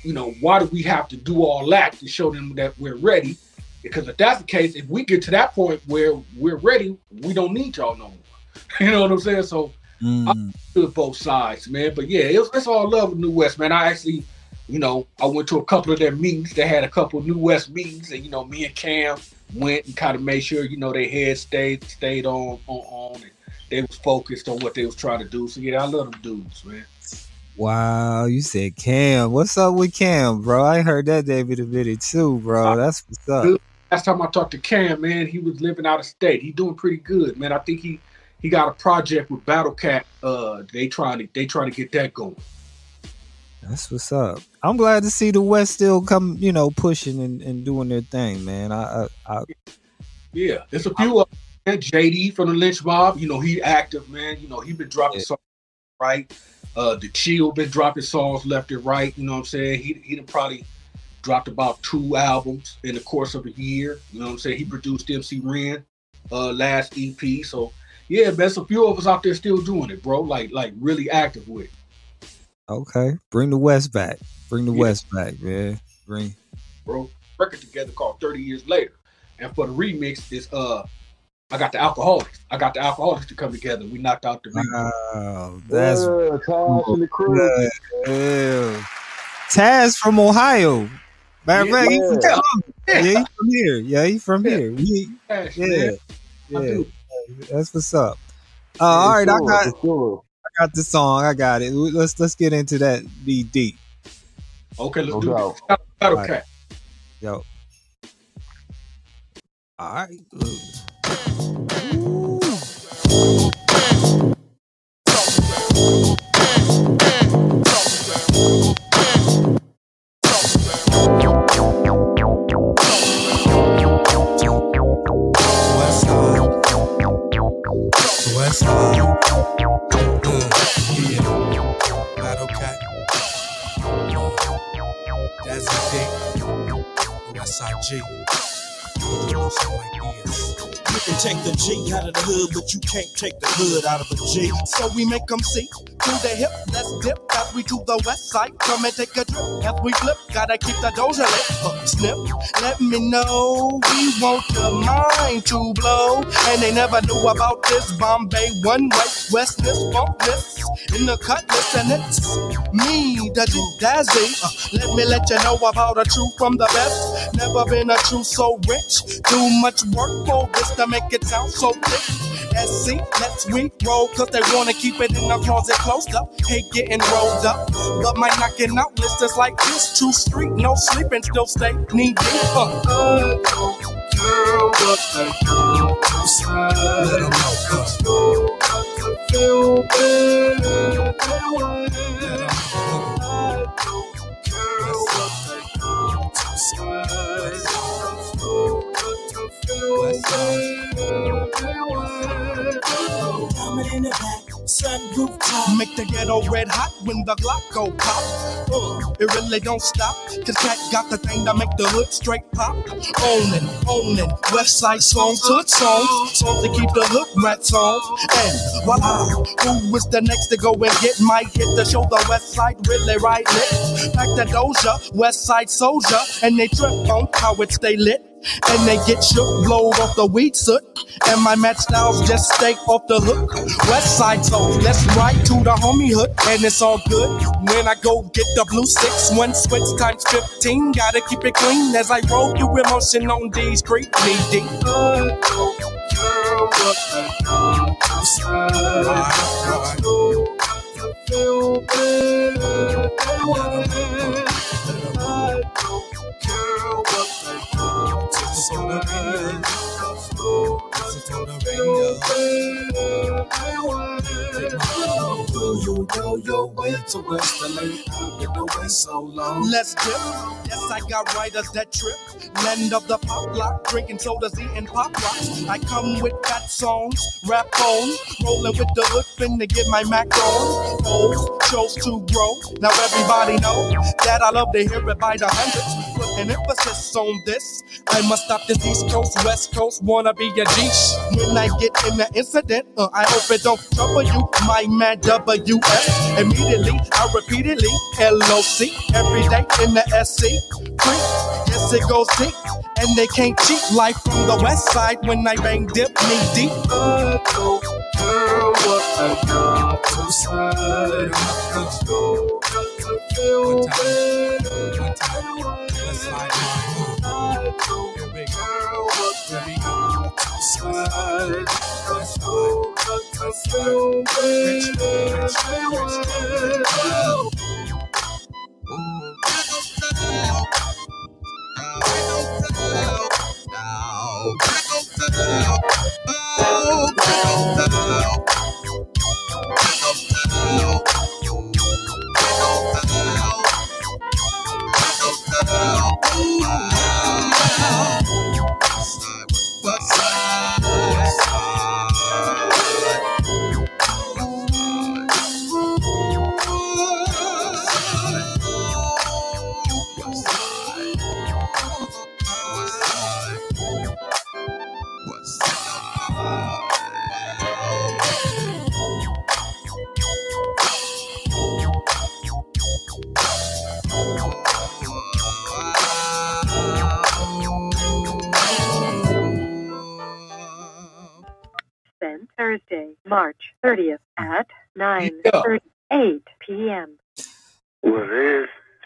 you know, why do we have to do all that to show them that we're ready? Because if that's the case, if we get to that point where we're ready, we don't need y'all no more. *laughs* You know what I'm saying? So Mm, to both sides, man. But yeah, it's, it's all love with New West, man. I actually, you know, I went to a couple of their meetings. They had a couple of New West meetings, and you know, me and Kam went and kind of made sure, you know, their head stayed stayed on on on, and they was focused on what they was trying to do. So yeah, I love them dudes, man. wow, you said Kam. What's up with Kam, bro? I heard that David a minute too, bro. That's what's up. Last time I talked to Kam, man, he was living out of state. He doing pretty good, man. I think he he got a project with Battle Cat. Uh, they trying to they trying to get that going. That's what's up. I'm glad to see the West still come, you know, pushing and, and doing their thing, man. I, I, I Yeah, there's a few of them. JD from the Lench Mob, you know, he active, man. You know, he been dropping Yeah. songs right. Uh the Chill been dropping songs left and right, you know what I'm saying? He he done probably dropped about two albums in the course of a year. You know what I'm saying? He produced MC Ren uh last EP. So yeah, man, there's a few of us out there still doing it, bro. Like like really active with it. Okay. Bring the West back. Bring the Yeah. West back, man. Bring. bro. Record together called 30 Years Later. And for the remix is uh I got the Alkaholiks. I got the Alkaholiks to come together. We knocked out the remix. Wow, that's yeah, Tash and the crew. Yeah. Tash from Ohio. Matter of fact, he from, Yeah. yeah, he from here. Yeah, he from Yeah. here. We, Cash, yeah, man. Yeah. That's what's up. Uh, all right, I got sure, for sure. I got the song. I got it. Let's let's get into that. Be deep. Okay, let's No do doubt. this. Battle All Cat. Yo. All right. West SIG. You know can take the G out of the hood, but you can't take the hood out of a G. So we make them see to the hip, let's dip as we to the west side. Come and take a trip as we flip. Gotta keep the doja lit. Snip, let me know we want your mind to blow. And they never knew about this boom bap one way westness, bumpness in the cutlass, and it's me, the G Dazzie. Uh, let me let you know about a truth from the best. Never been a truth so rich. Too much work for this make it sound so thick. SC, let's we roll, cause they wanna keep it in the closet closed up. Hate getting rolled up, but my knocking out list is like this. True street, no sleeping, still stay knee deep. Uh. Make the ghetto red hot when the Glock go pop. Uh, it really don't stop, cause Cat got the thing that make the hood straight pop. Owning, owning, West Side songs, hood songs, songs to keep the hood rats on. And voila, who is the next to go and get my hit to show the West Side really right lit? Back the Doja, West Side Soldier, and they trip on how it stay lit. And they get shook, blowed off the weed soot. And my match styles just stay off the hook. West side, so let's ride to the homie hood. And it's all good when I go get the blue six. One switch times 15. Gotta keep it clean as I roll through emotion on these creep knee deep. You know your way to West LA. Been away so long. Let's dip. Yes, I got riders that trip. Land of the pop lock, drinking sodas, eating pop rocks. I come with fat songs, rap on, rolling with the hood, finna get my Mac on. Old chose to grow. Now everybody know that I love to hear it by the hundreds. Put an emphasis on this. I must stop this East Coast, West Coast, wanna be a G. When I get in the incident, uh, I hope it don't trouble you, my man WS. Immediately, I repeatedly LOC every day in the SC. Creep, yes, it goes deep, and they can't cheat life from the west side when I bang dip me deep. Then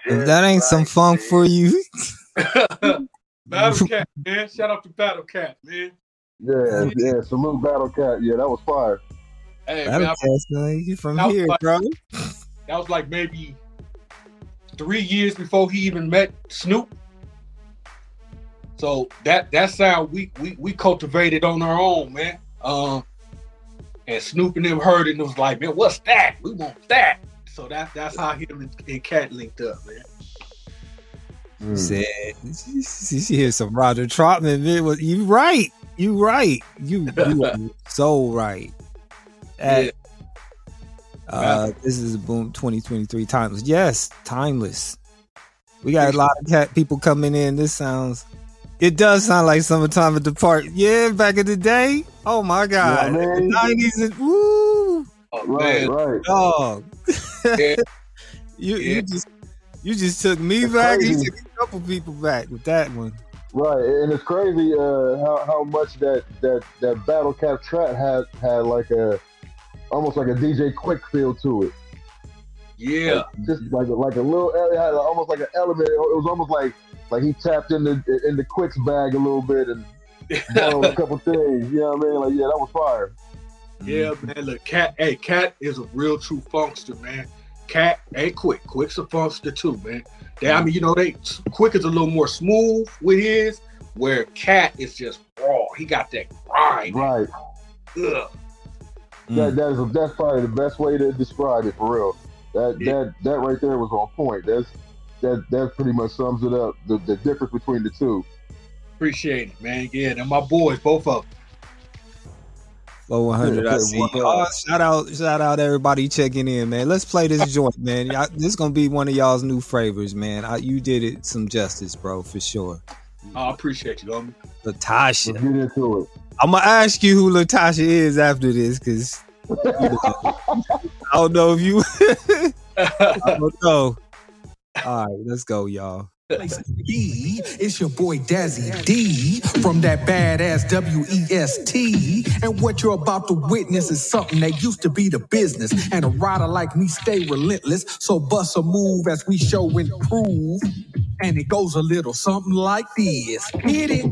If that ain't some funk for you, *laughs* Battle Cat, man. Shout out to Battle Cat, man. Yeah, yeah. Salute Battle Cat. Yeah, that was fire. Hey, that'll man, I- test me. You from was here, like- bro. that was like maybe three years before he even met Snoop. So that that sound we we we cultivated on our own, man. Um, and Snoop and them heard it and was like, man, what's that? We want that. So that that's how him and, and Cat linked up, man. Hmm. Said, you hear some Roger Troutman, man. Was you right? You right? You you *laughs* so right. That- Uh, this is boom 2023 timeless. Yes, timeless. We got a lot of cat people coming in. This sounds It does sound like summertime at the park. Yeah, back in the day. Oh my god, Yeah, man. nineties and woo, Oh, Right, man. right. dog. Yeah. *laughs* you Yeah. you just you just took me It's back. You took a couple people back with that one. Right, and it's crazy uh, how how much that that that Battle Cat track had had like a almost like a DJ Quik feel to it. Yeah. Just like a, like a little it had almost like an element. It was almost like like he tapped in the in the Quik's bag a little bit and *laughs* a couple things. You know what I mean? Like yeah, that was fire. Yeah, mm-hmm. man. Look, Cat. Hey, Cat is a real true funkster, man. Cat ain't Quik. Quik's a funkster too, man. They, I mm-hmm. mean, you know, they Quik is a little more smooth with his, where Cat is just raw. He got that grind. Right. Ugh. That that mm. is that's probably the best way to describe it for real. That Yeah. that that right there was on point. That's that that pretty much sums it up. The the difference between the two. Appreciate it, man. Yeah, and my boys, both of them. Flow 100. I see. Oh, shout out, shout out everybody checking in, man. Let's play this joint, man. Y'all, this is gonna be one of y'all's new favorites, man. I, you did it some justice, bro, for sure. Oh, I appreciate you, homie. Latasha. Let's get into it. I'm gonna ask you who Latasha is after this, because *laughs* I don't know if you. *laughs* I don't know. All right, let's go, y'all. E, it's your boy Dazzie Dee from that badass WEST. And what you're about to witness is something that used to be the business. And a rider like me stay relentless. So bust a move as we show and prove. And it goes a little something like this. Hit it.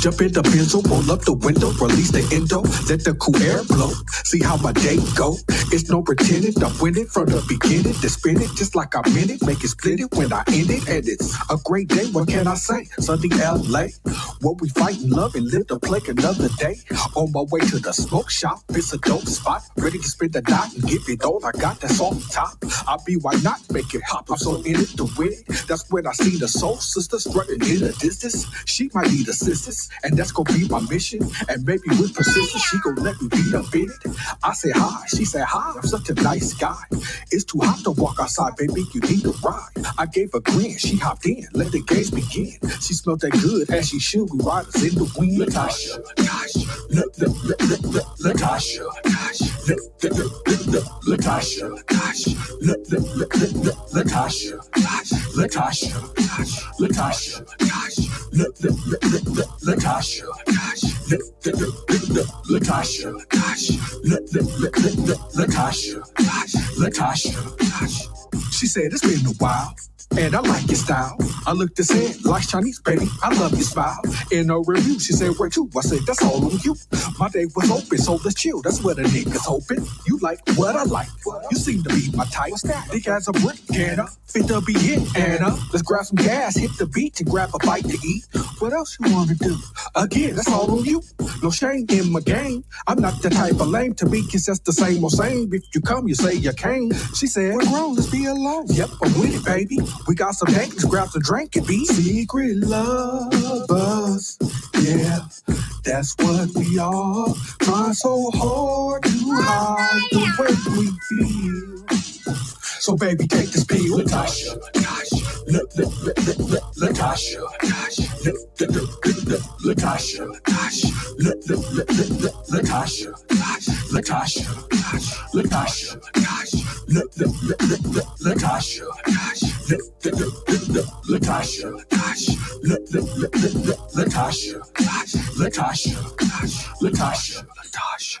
Jump in the pencil, roll up the window, release the endo, let the cool air blow. See how my day go. It's no pretending, I'm winning from the beginning. To spin it just like I meant it, make it split it when I end it. And it's a great day, what can I say? Sunday LA, what we fight and love and live to play another day. On my way to the smoke shop, it's a dope spot. Ready to spend the night and give it all I got, that's on top. I'll be why not make it pop. I'm so in it to win it. That's when I see the soul sister strutting in the distance. She might need assistance, and that's gonna be my mission. And maybe with persistence, she gon' let me up in it. I say hi, she said hi. I'm such a nice guy. It's too hot to walk outside, baby. You need a ride. I gave a grin, she hopped in. Let the games begin. She smelled that good as she should. We riders in the wind. Latasha, Latasha, La- La- La- La- La- Latasha, Latasha, La- La- La- La- Latasha, Latasha, La- La- La- La- La- Latasha, Latasha, Latasha, Latasha, Latasha, La- La- La- La- La- Latasha, Latasha, La- La- La- La- La- Latasha, Latasha, La- La- La- La- La- Latasha, Latasha, Latasha. She said it's been a while. And I like your style. I looked and said, like Chinese, baby, I love your smile. In a review, she said, where to? I said, that's all on you. My day was open, so let's chill. That's what a nigga's hoping. You like what I like. You seem to be my type. Thick as a brick, I? Fit to be hit, Anna. Uh, let's grab some gas, hit the beach, and grab a bite to eat. What else you wanna do? Again, that's all on you. No shame in my game. I'm not the type of lame to be it's just the same old same. If you come, you say you came. She said, We're grown, let's be alone. Yep, I'm with it, baby. We got some dates, grab some drink and be secret lovers. Yeah, that's what we are. Trying so hard to oh, hide the way we feel. So baby, take this pill. Latasha, Latasha, La- La- La- La- La- Latasha, Latasha, La- La- La- La- La- Latasha, Latasha, La- La- La- La- La- Latasha, Latasha, Latasha, Latasha, La- La- La- La- La- Latasha, La- La- La- La- La- Latasha, La- La- La- La- La- Latasha, Latasha, Latasha,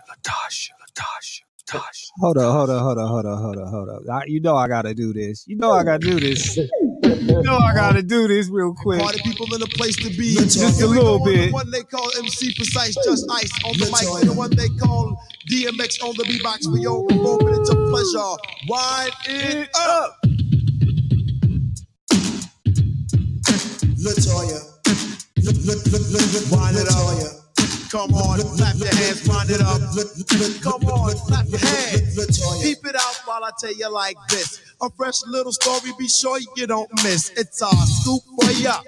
Latasha, Hold up, hold up, hold up, hold up, hold up, hold up. I, you know I gotta do this. You know I gotta do this. You know I gotta do this real quick. Party people in a place to be. Just a little bit. The one they call MC Precise, just ice on the Let's mic. The one they call DMX on the beatbox for your moment. It's a pleasure. Wind it up. Latoya. Look, look, look, look, look, Wind it up. Come on, clap your hands, wind it up. Come on, clap your hands. Keep it out while I tell you like this. A fresh little story, be sure you don't miss. It's our scoop for ya.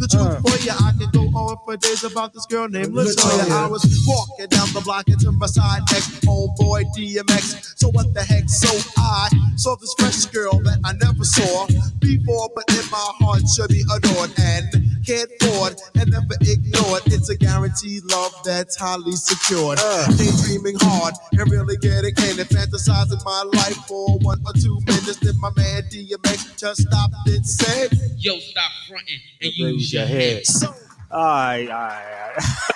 The truth for ya, I could go on for days about this girl named Latoya. I was walking down the block into my side next homeboy DMX. So what the heck? So I saw this fresh girl that I never saw before, but in my heart should be adored and cared for and never ignored. It's a guaranteed love that's highly secured. Daydreaming hard and really getting in and fantasizing my life for one or two minutes. Then my man DMX just stopped and said, Yo, stop fronting and Raise your head. All right, all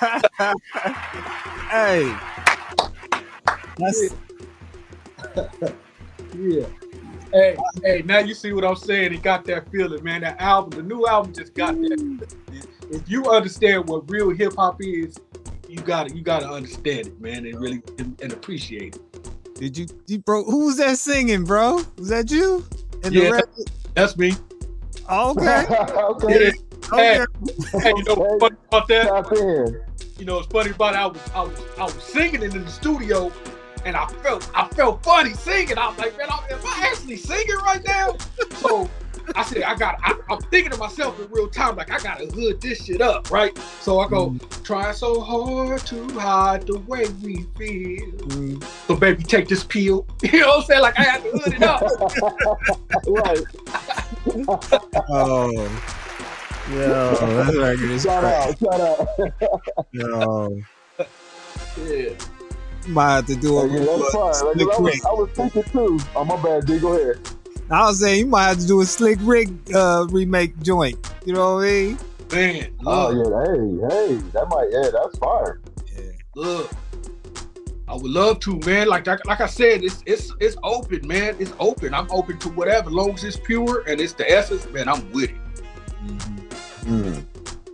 right, all right. hey, that's *laughs* Yeah. Hey, hey, now you see what I'm saying? He got that feeling, man. That album, the new album just got that. If you understand what real hip hop is, you got to You got to understand it, man, and really and, and appreciate it. Did you, you bro? Who was that singing, bro? Was that you? In Yeah. the record? That's me. Oh, okay. *laughs* okay. Yeah. Hey, hey, you know what's funny about that? You know, it's funny about it. I was, I was, I was singing it in the studio, and I felt, I felt funny singing. I was like, man, am I actually singing right now? So I said, I got, I, I'm thinking to myself in real time, like I gotta hood this shit up, right? So I go, mm. try so hard to hide the way we feel. Mm. So baby, take this pill. *laughs* You know what I'm saying? Like I had to hood it up. *laughs* right. *laughs* Oh. Yo, *laughs* that record is Shout crazy. out. Shout out. Yo, Yeah. might have to do a, Yeah, that's fine. Like, slick I, was, I was thinking too. Oh, my bad, D. Go ahead. I was saying you might have to do a slick Rick uh, remake joint. You know what I mean? Man, Oh, yeah. Hey, hey. That might, yeah, that's fire. look. I would love to, man. Like, like, like I said, it's it's it's open, man. It's open. I'm open to whatever, long as it's pure and it's the essence, man. I'm with it. Mm.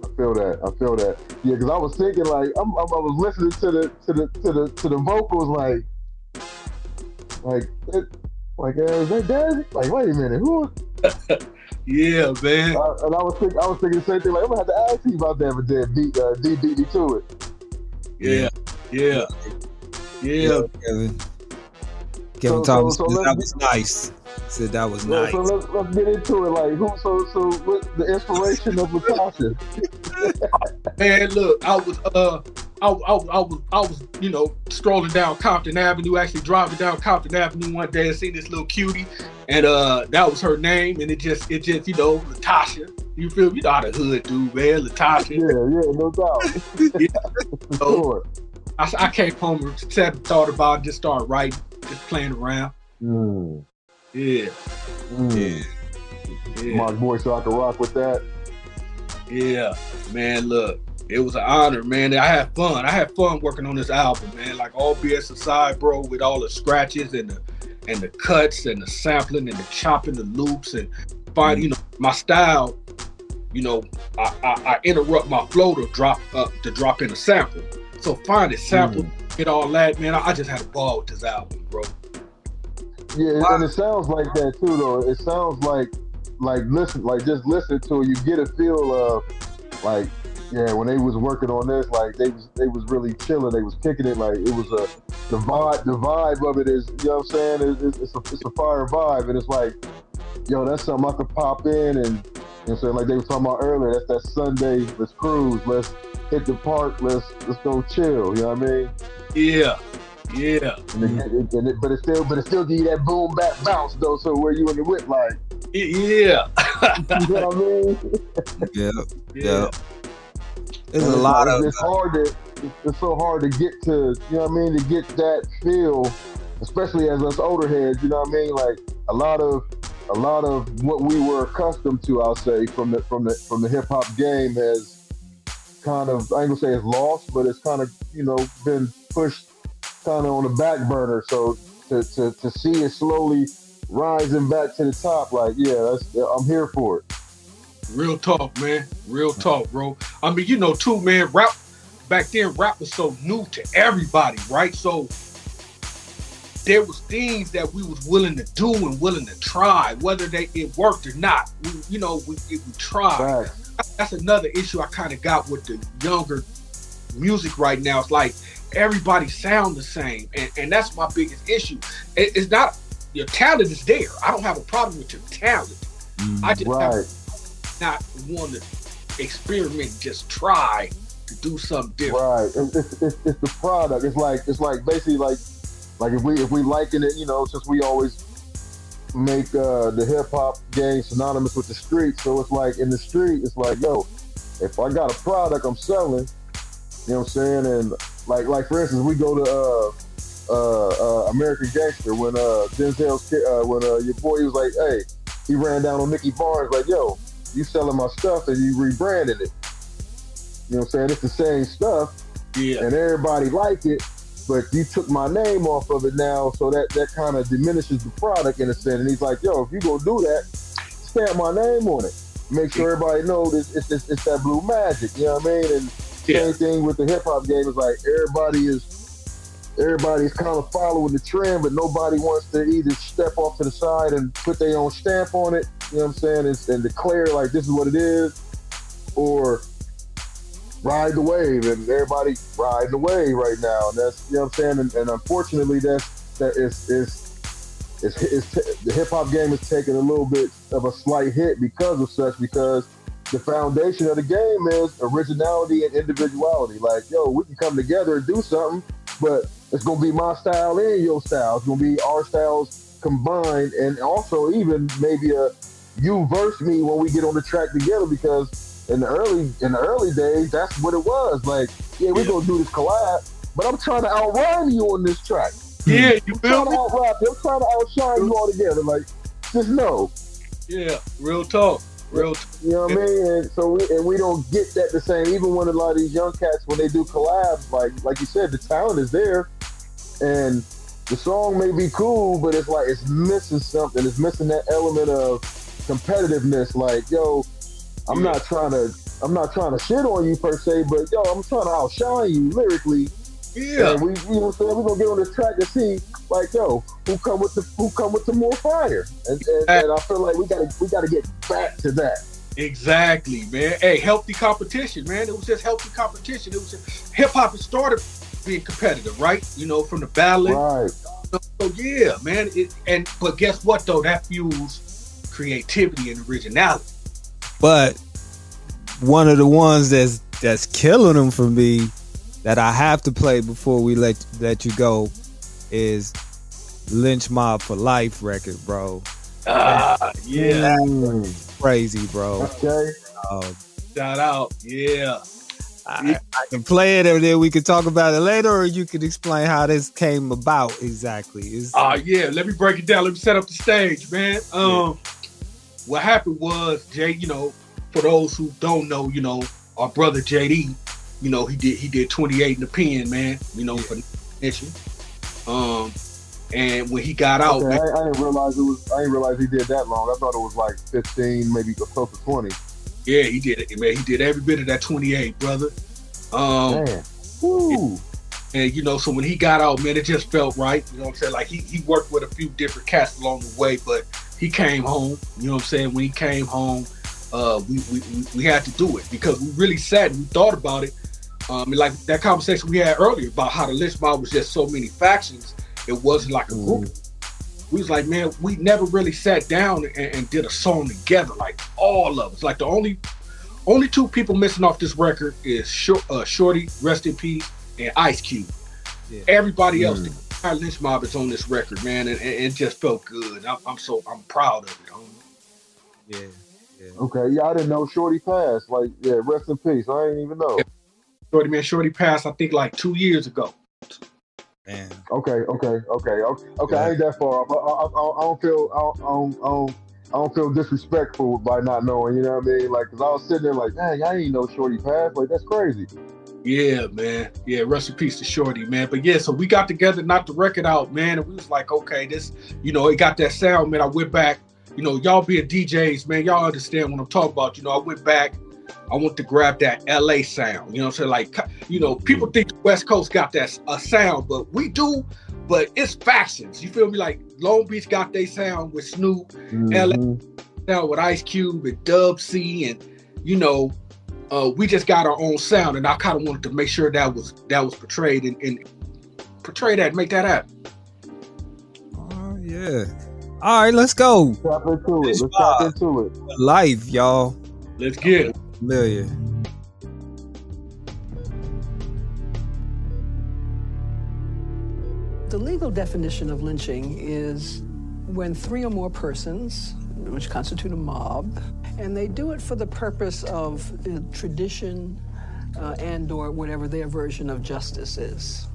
I feel that. I feel that. Yeah, because I was thinking like I'm, I'm, I was listening to the to the to the to the vocals like like it, like uh, is that Daddy? Like wait a minute, who? *laughs* Yeah, man. Uh, and I was thinking I was thinking the same thing. Like I'm gonna have to ask you about that, but then beat uh, D beat me to it. Yeah, yeah, yeah. Kevin. Kevin So- Thomas so- so that was nice. Said that was Yeah, nice. So let's, let's get into it. Like who? So so what the inspiration of Latasha? *laughs* Man, look, I was uh, I, I, I was I was you know strolling down Compton Avenue, actually driving down Compton Avenue one day and seen this little cutie, and uh, that was her name, and it just it just you know Latasha. You feel me? You know how the hood do, man. Latasha. Yeah, yeah, no doubt. *laughs* yeah. So Sure. I, I came home and sat and thought about it, just started writing, just playing around. Mm, Yeah, mm. yeah. My boy, so I can rock with that. Yeah, man, look, it was an honor, man. I had fun. I had fun working on this album, man. Like all BS aside, bro, with all the scratches and the and the cuts and the sampling and the chopping the loops and find, mm. you know, my style. You know, I, I, I interrupt my flow to drop up to drop in a sample. So find it, sample, mm. get all that, man. I, I just had a ball with this album, bro. Yeah, and it sounds like that too, though. It sounds like, like listen, like just listen to it, you get a feel of, like, yeah, when they was working on this, like they was they was really chilling, they was kicking it, like it was a the vibe, the vibe of it is, you know what I'm saying? It's, it's, it's a it's a fire vibe, and it's like, yo, that's something I could pop in, and you know what saying, like they were talking about earlier, that's that Sunday, let's cruise, let's hit the park, let's let's go chill, you know what I mean? Yeah, yeah, And it, it- and it- but it still, but it still give you that boom back bounce though. So where you in the whip like, yeah, *laughs* you know what I mean? Yeah, yeah. There's a lot like- of It's hard to. It's, it's so hard to get to. You know what I mean? To get that feel, especially as us older heads. You know what I mean? Like a lot of, a lot of what we were accustomed to, I'll say, from the from the from the hip hop game has kind of I ain't gonna say it's lost, but it's kind of you know been pushed kind of on the back burner. So to, to, to see it slowly rising back to the top, like yeah, that's I'm here for it. Real talk, man. Real talk, bro. I mean, you know, too, man. Rap back then, rap was so new to everybody, right? So there was things that we was willing to do and willing to try, whether they it worked or not. We, you know, we, we tried. Facts. That's another issue I kind of got with the younger music right now. It's like everybody sound the same, and, and that's my biggest issue. It, it's not your talent is there. I don't have a problem with your talent. I just Right. not want to experiment, just try to do something different. Right. It's, it's, it's, it's the product. It's like it's like basically like like if we if we liken it, you know, since we always make uh, the hip hop game synonymous with the street. So it's like in the street, it's like, yo, if I got a product I'm selling, you know what I'm saying? And like like for instance, we go to uh uh, uh American Gangster when uh Denzel's uh when uh your boy was like, hey, he ran down on Nicky Barnes like, yo, you selling my stuff and you rebranded it. You know what I'm saying? It's the same stuff. Yeah. And everybody like it, but you took my name off of it now, so that that kind of diminishes the product in a sense. And he's like, yo, if you gonna do that, stamp my name on it. Make sure everybody knows it's, it's, it's that blue magic. You know what I mean? And same thing with the hip hop game is like everybody is everybody's kind of following the trend, but nobody wants to either step off to the side and put their own stamp on it. You know what I'm saying? And, and declare like this is what it is, or ride the wave, and everybody riding the wave right now. And that's you know what I'm saying. And, and unfortunately, that's that is is. It's, it's the hip hop game is taking a little bit of a slight hit because of such because the foundation of the game is originality and individuality. Like, yo, we can come together and do something, but it's gonna be my style and your style. It's gonna be our styles combined, and also even maybe a you verse me when we get on the track together. Because in the early in the early days, that's what it was. Like, yeah, we're gonna do this collab, but I'm trying to outrun you on this track. Yeah, you feel trying to me? I'm trying to outshine you all together. Like, just know. Yeah, real talk. Real. You know what I mean? And so we and we don't get that the same. Even when a lot of these young cats, when they do collabs, like like you said, the talent is there, and the song may be cool, but it's like it's missing something. It's missing that element of competitiveness. Like, yo, I'm not trying to I'm not trying to shit on you per se, but yo, I'm trying to outshine you lyrically. Yeah. And we, you know saying? We're gonna get on this track to see, like, yo, who come with the who come with the more fire. And, and, and I feel like we gotta we gotta get back to that. Exactly, man. Hey, healthy competition, man. It was just healthy competition. It was hip hop started being competitive, right? You know, from the ballad. Right. So, so yeah, man. It, and but guess what though? That fuels creativity and originality. But one of the ones that's that's killing them for me that I have to play before we let let you go is Lench Mob for Life record, bro. Ah, yeah. That's crazy, bro. Okay. Um, Shout out, yeah. I, I can play it and then we can talk about it later, or you can explain how this came about exactly. It's, Ah, yeah. Let me break it down. Let me set up the stage, man. Um, what happened was Jay. You know, for those who don't know, you know, our brother JD. You know, he did he did 28 in the pen, man. You know, for issue. Um, and when he got out, Okay, man, I, I didn't realize it was. I didn't realize he did that long. I thought it was like fifteen, maybe close to twenty. yeah, he did it, man. He did every bit of that 28, brother. Um, Man, woo. And you know, so when he got out, man, it just felt right. You know what I'm saying? Like he, he worked with a few different cats along the way, but he came home. You know what I'm saying? When he came home, uh, we, we, we- we had to do it because we really sat and we thought about it. Um, like that conversation we had earlier about how the Lench Mob was just so many factions, it wasn't like a group. We was like, man, we never really sat down and, and did a song together, like all of us. Like the only only two people missing off this record is Shor- uh, Shorty, rest in peace, and Ice Cube. Everybody else, the entire Lench Mob is on this record, man, and, and it just felt good. I'm, I'm so I'm proud of it. homie. Yeah. Okay, yeah, I didn't know Shorty passed. Like, yeah, rest in peace. I didn't even know. Shorty, man, Shorty passed, I think, like two years ago. Man. Okay, okay, okay, okay. okay I ain't that far off. I, I, I, I don't feel. I don't, I don't, I don't, feel disrespectful by not knowing. You know what I mean? Like, cause I was sitting there like, man, I ain't know Shorty passed. Like, that's crazy. Yeah, man. Yeah, rest in peace to Shorty, man. But yeah, so we got together, knocked the record out, man, and we was like, okay, this, you know, it got that sound, man. I went back, you know, y'all being DJs, man, y'all understand what I'm talking about. You know, I went back, I want to grab that LA sound. You know what I'm saying? Like, you know, people think the West Coast got that a sound, but we do, but it's factions. You feel me? Like Long Beach got their sound with Snoop, LA sound with Ice Cube and Dub C, and you know, uh, we just got our own sound, and I kind of wanted to make sure that was that was portrayed and, and portray that, make that happen. Oh yeah. All right, let's go. Tap into it. Let's tap into it. Life, y'all. Let's get it. Familiar. The legal definition of lynching is when three or more persons, which constitute a mob, and they do it for the purpose of uh, tradition uh, and or whatever their version of justice is.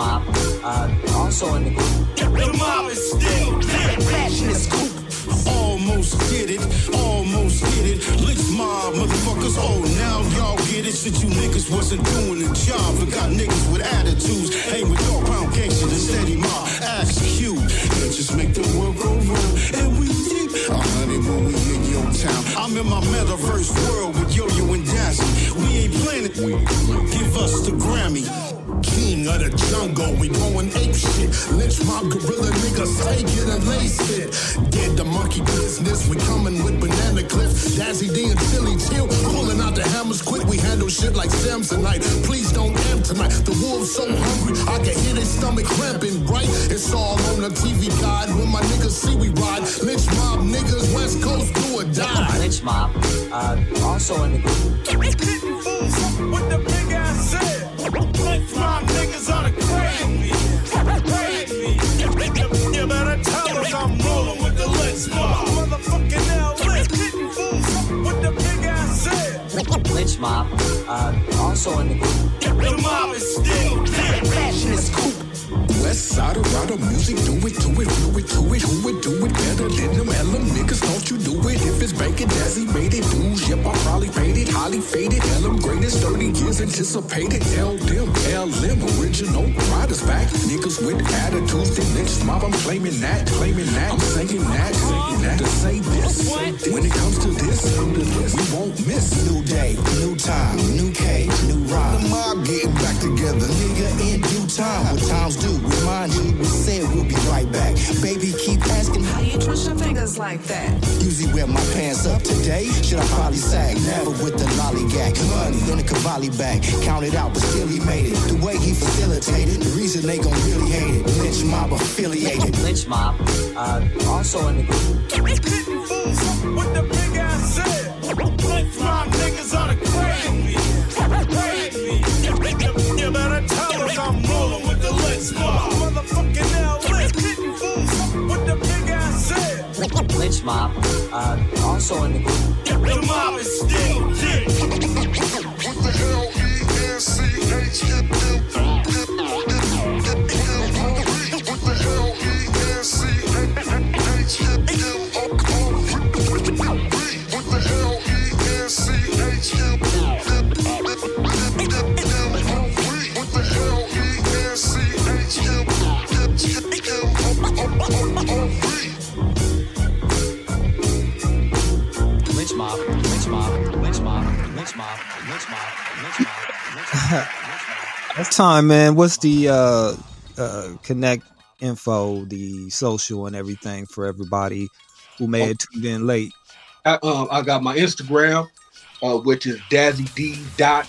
Mob. Uh, also in the group. The mob is still dead. Passion is cool. Almost did it, almost did it. Lench mob, motherfuckers. Oh, now y'all get it. Shit, you niggas wasn't doing the job. Forgot niggas with attitudes. Hang with dog pound gangsters and steady mob. Ask Q. And just make the world go round. And we deep. A honeymoon, we in your town. I'm in my metaverse world with Yo-Yo and Dazzie. We ain't. We. Give us the Grammy. King of the jungle, we going ape shit. Lench mob gorilla niggas, take it and lace it. Did the monkey business, we coming with banana clips. Dazzie Dee and Chilly Chill, pulling out the hammers quick. We handle shit like Samsonite. Please don't end tonight. The wolves so hungry, I can hear their stomach cramping. Right, it's all on the TV guide. When my niggas see we ride, Lench mob niggas, West Coast do or die. Lench mob. Uh, also in the group. Hitting the big ass said. Lench mob niggas on the crazy. Crazy. You better tell us I'm rolling with the lench mob. Motherfucking L Hitting fools, what the big ass said. Lench mob. Uh, also in the group. The mob is still dead. Passion is cool. West side of Rado music, do it, do it, do it, do it, who would do it better than them Ella niggas? Don't you do it if it's banking, Dazzie made it, dudes, yep, I probably it, highly faded, Ellum greatest 30 years anticipated, L them, LM original, riders back, niggas with attitudes, the next mob, I'm claiming that, claiming that, I'm saying that, saying that, to say this, when it comes to this, we won't miss. New day, new time, new K, new rhyme. The mob getting back together. Nigga, in due time, what times do. Remind you, we said we'll be right back. Baby, keep asking how you twist your fingers like that. Usually wear my pants up today. Should I probably sag? Never with the lollygag. Money in a Cavalli bag. Counted out, but still he made it. The way he facilitated, the reason they gon' really hate it. Lench mob affiliated. Lench mob. Uh, also in the group. Hitting fools, what the big ass said. Lench mob niggas on the with the lench mob. Motherfucking L Hitting fools, what the big ass said. Lench mob. Uh, also in the group. The mob is still dead. What the hell, E-N-C-H-M-M? What *laughs* That's time, man. What's the uh, uh, connect info, the social, and everything for everybody who may have tuned in late? I, um, I got my Instagram, uh, which is dazzy d dot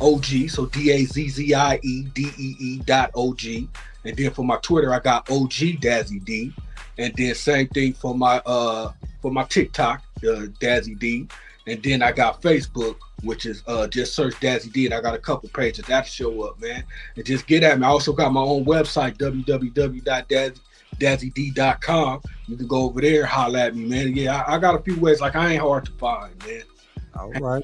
og. So d a z z i e d e e dot og. And then for my Twitter, I got og dazzy d. And then same thing for my uh for my TikTok, uh, Dazzie Dee. And then I got Facebook, which is uh just search Dazzie Dee, and I got a couple pages that show up, man. And just get at me. I also got my own website, www.dazzyd.com. You can go over there, holler at me, man. Yeah, I, I got a few ways. Like I ain't hard to find, man. All right.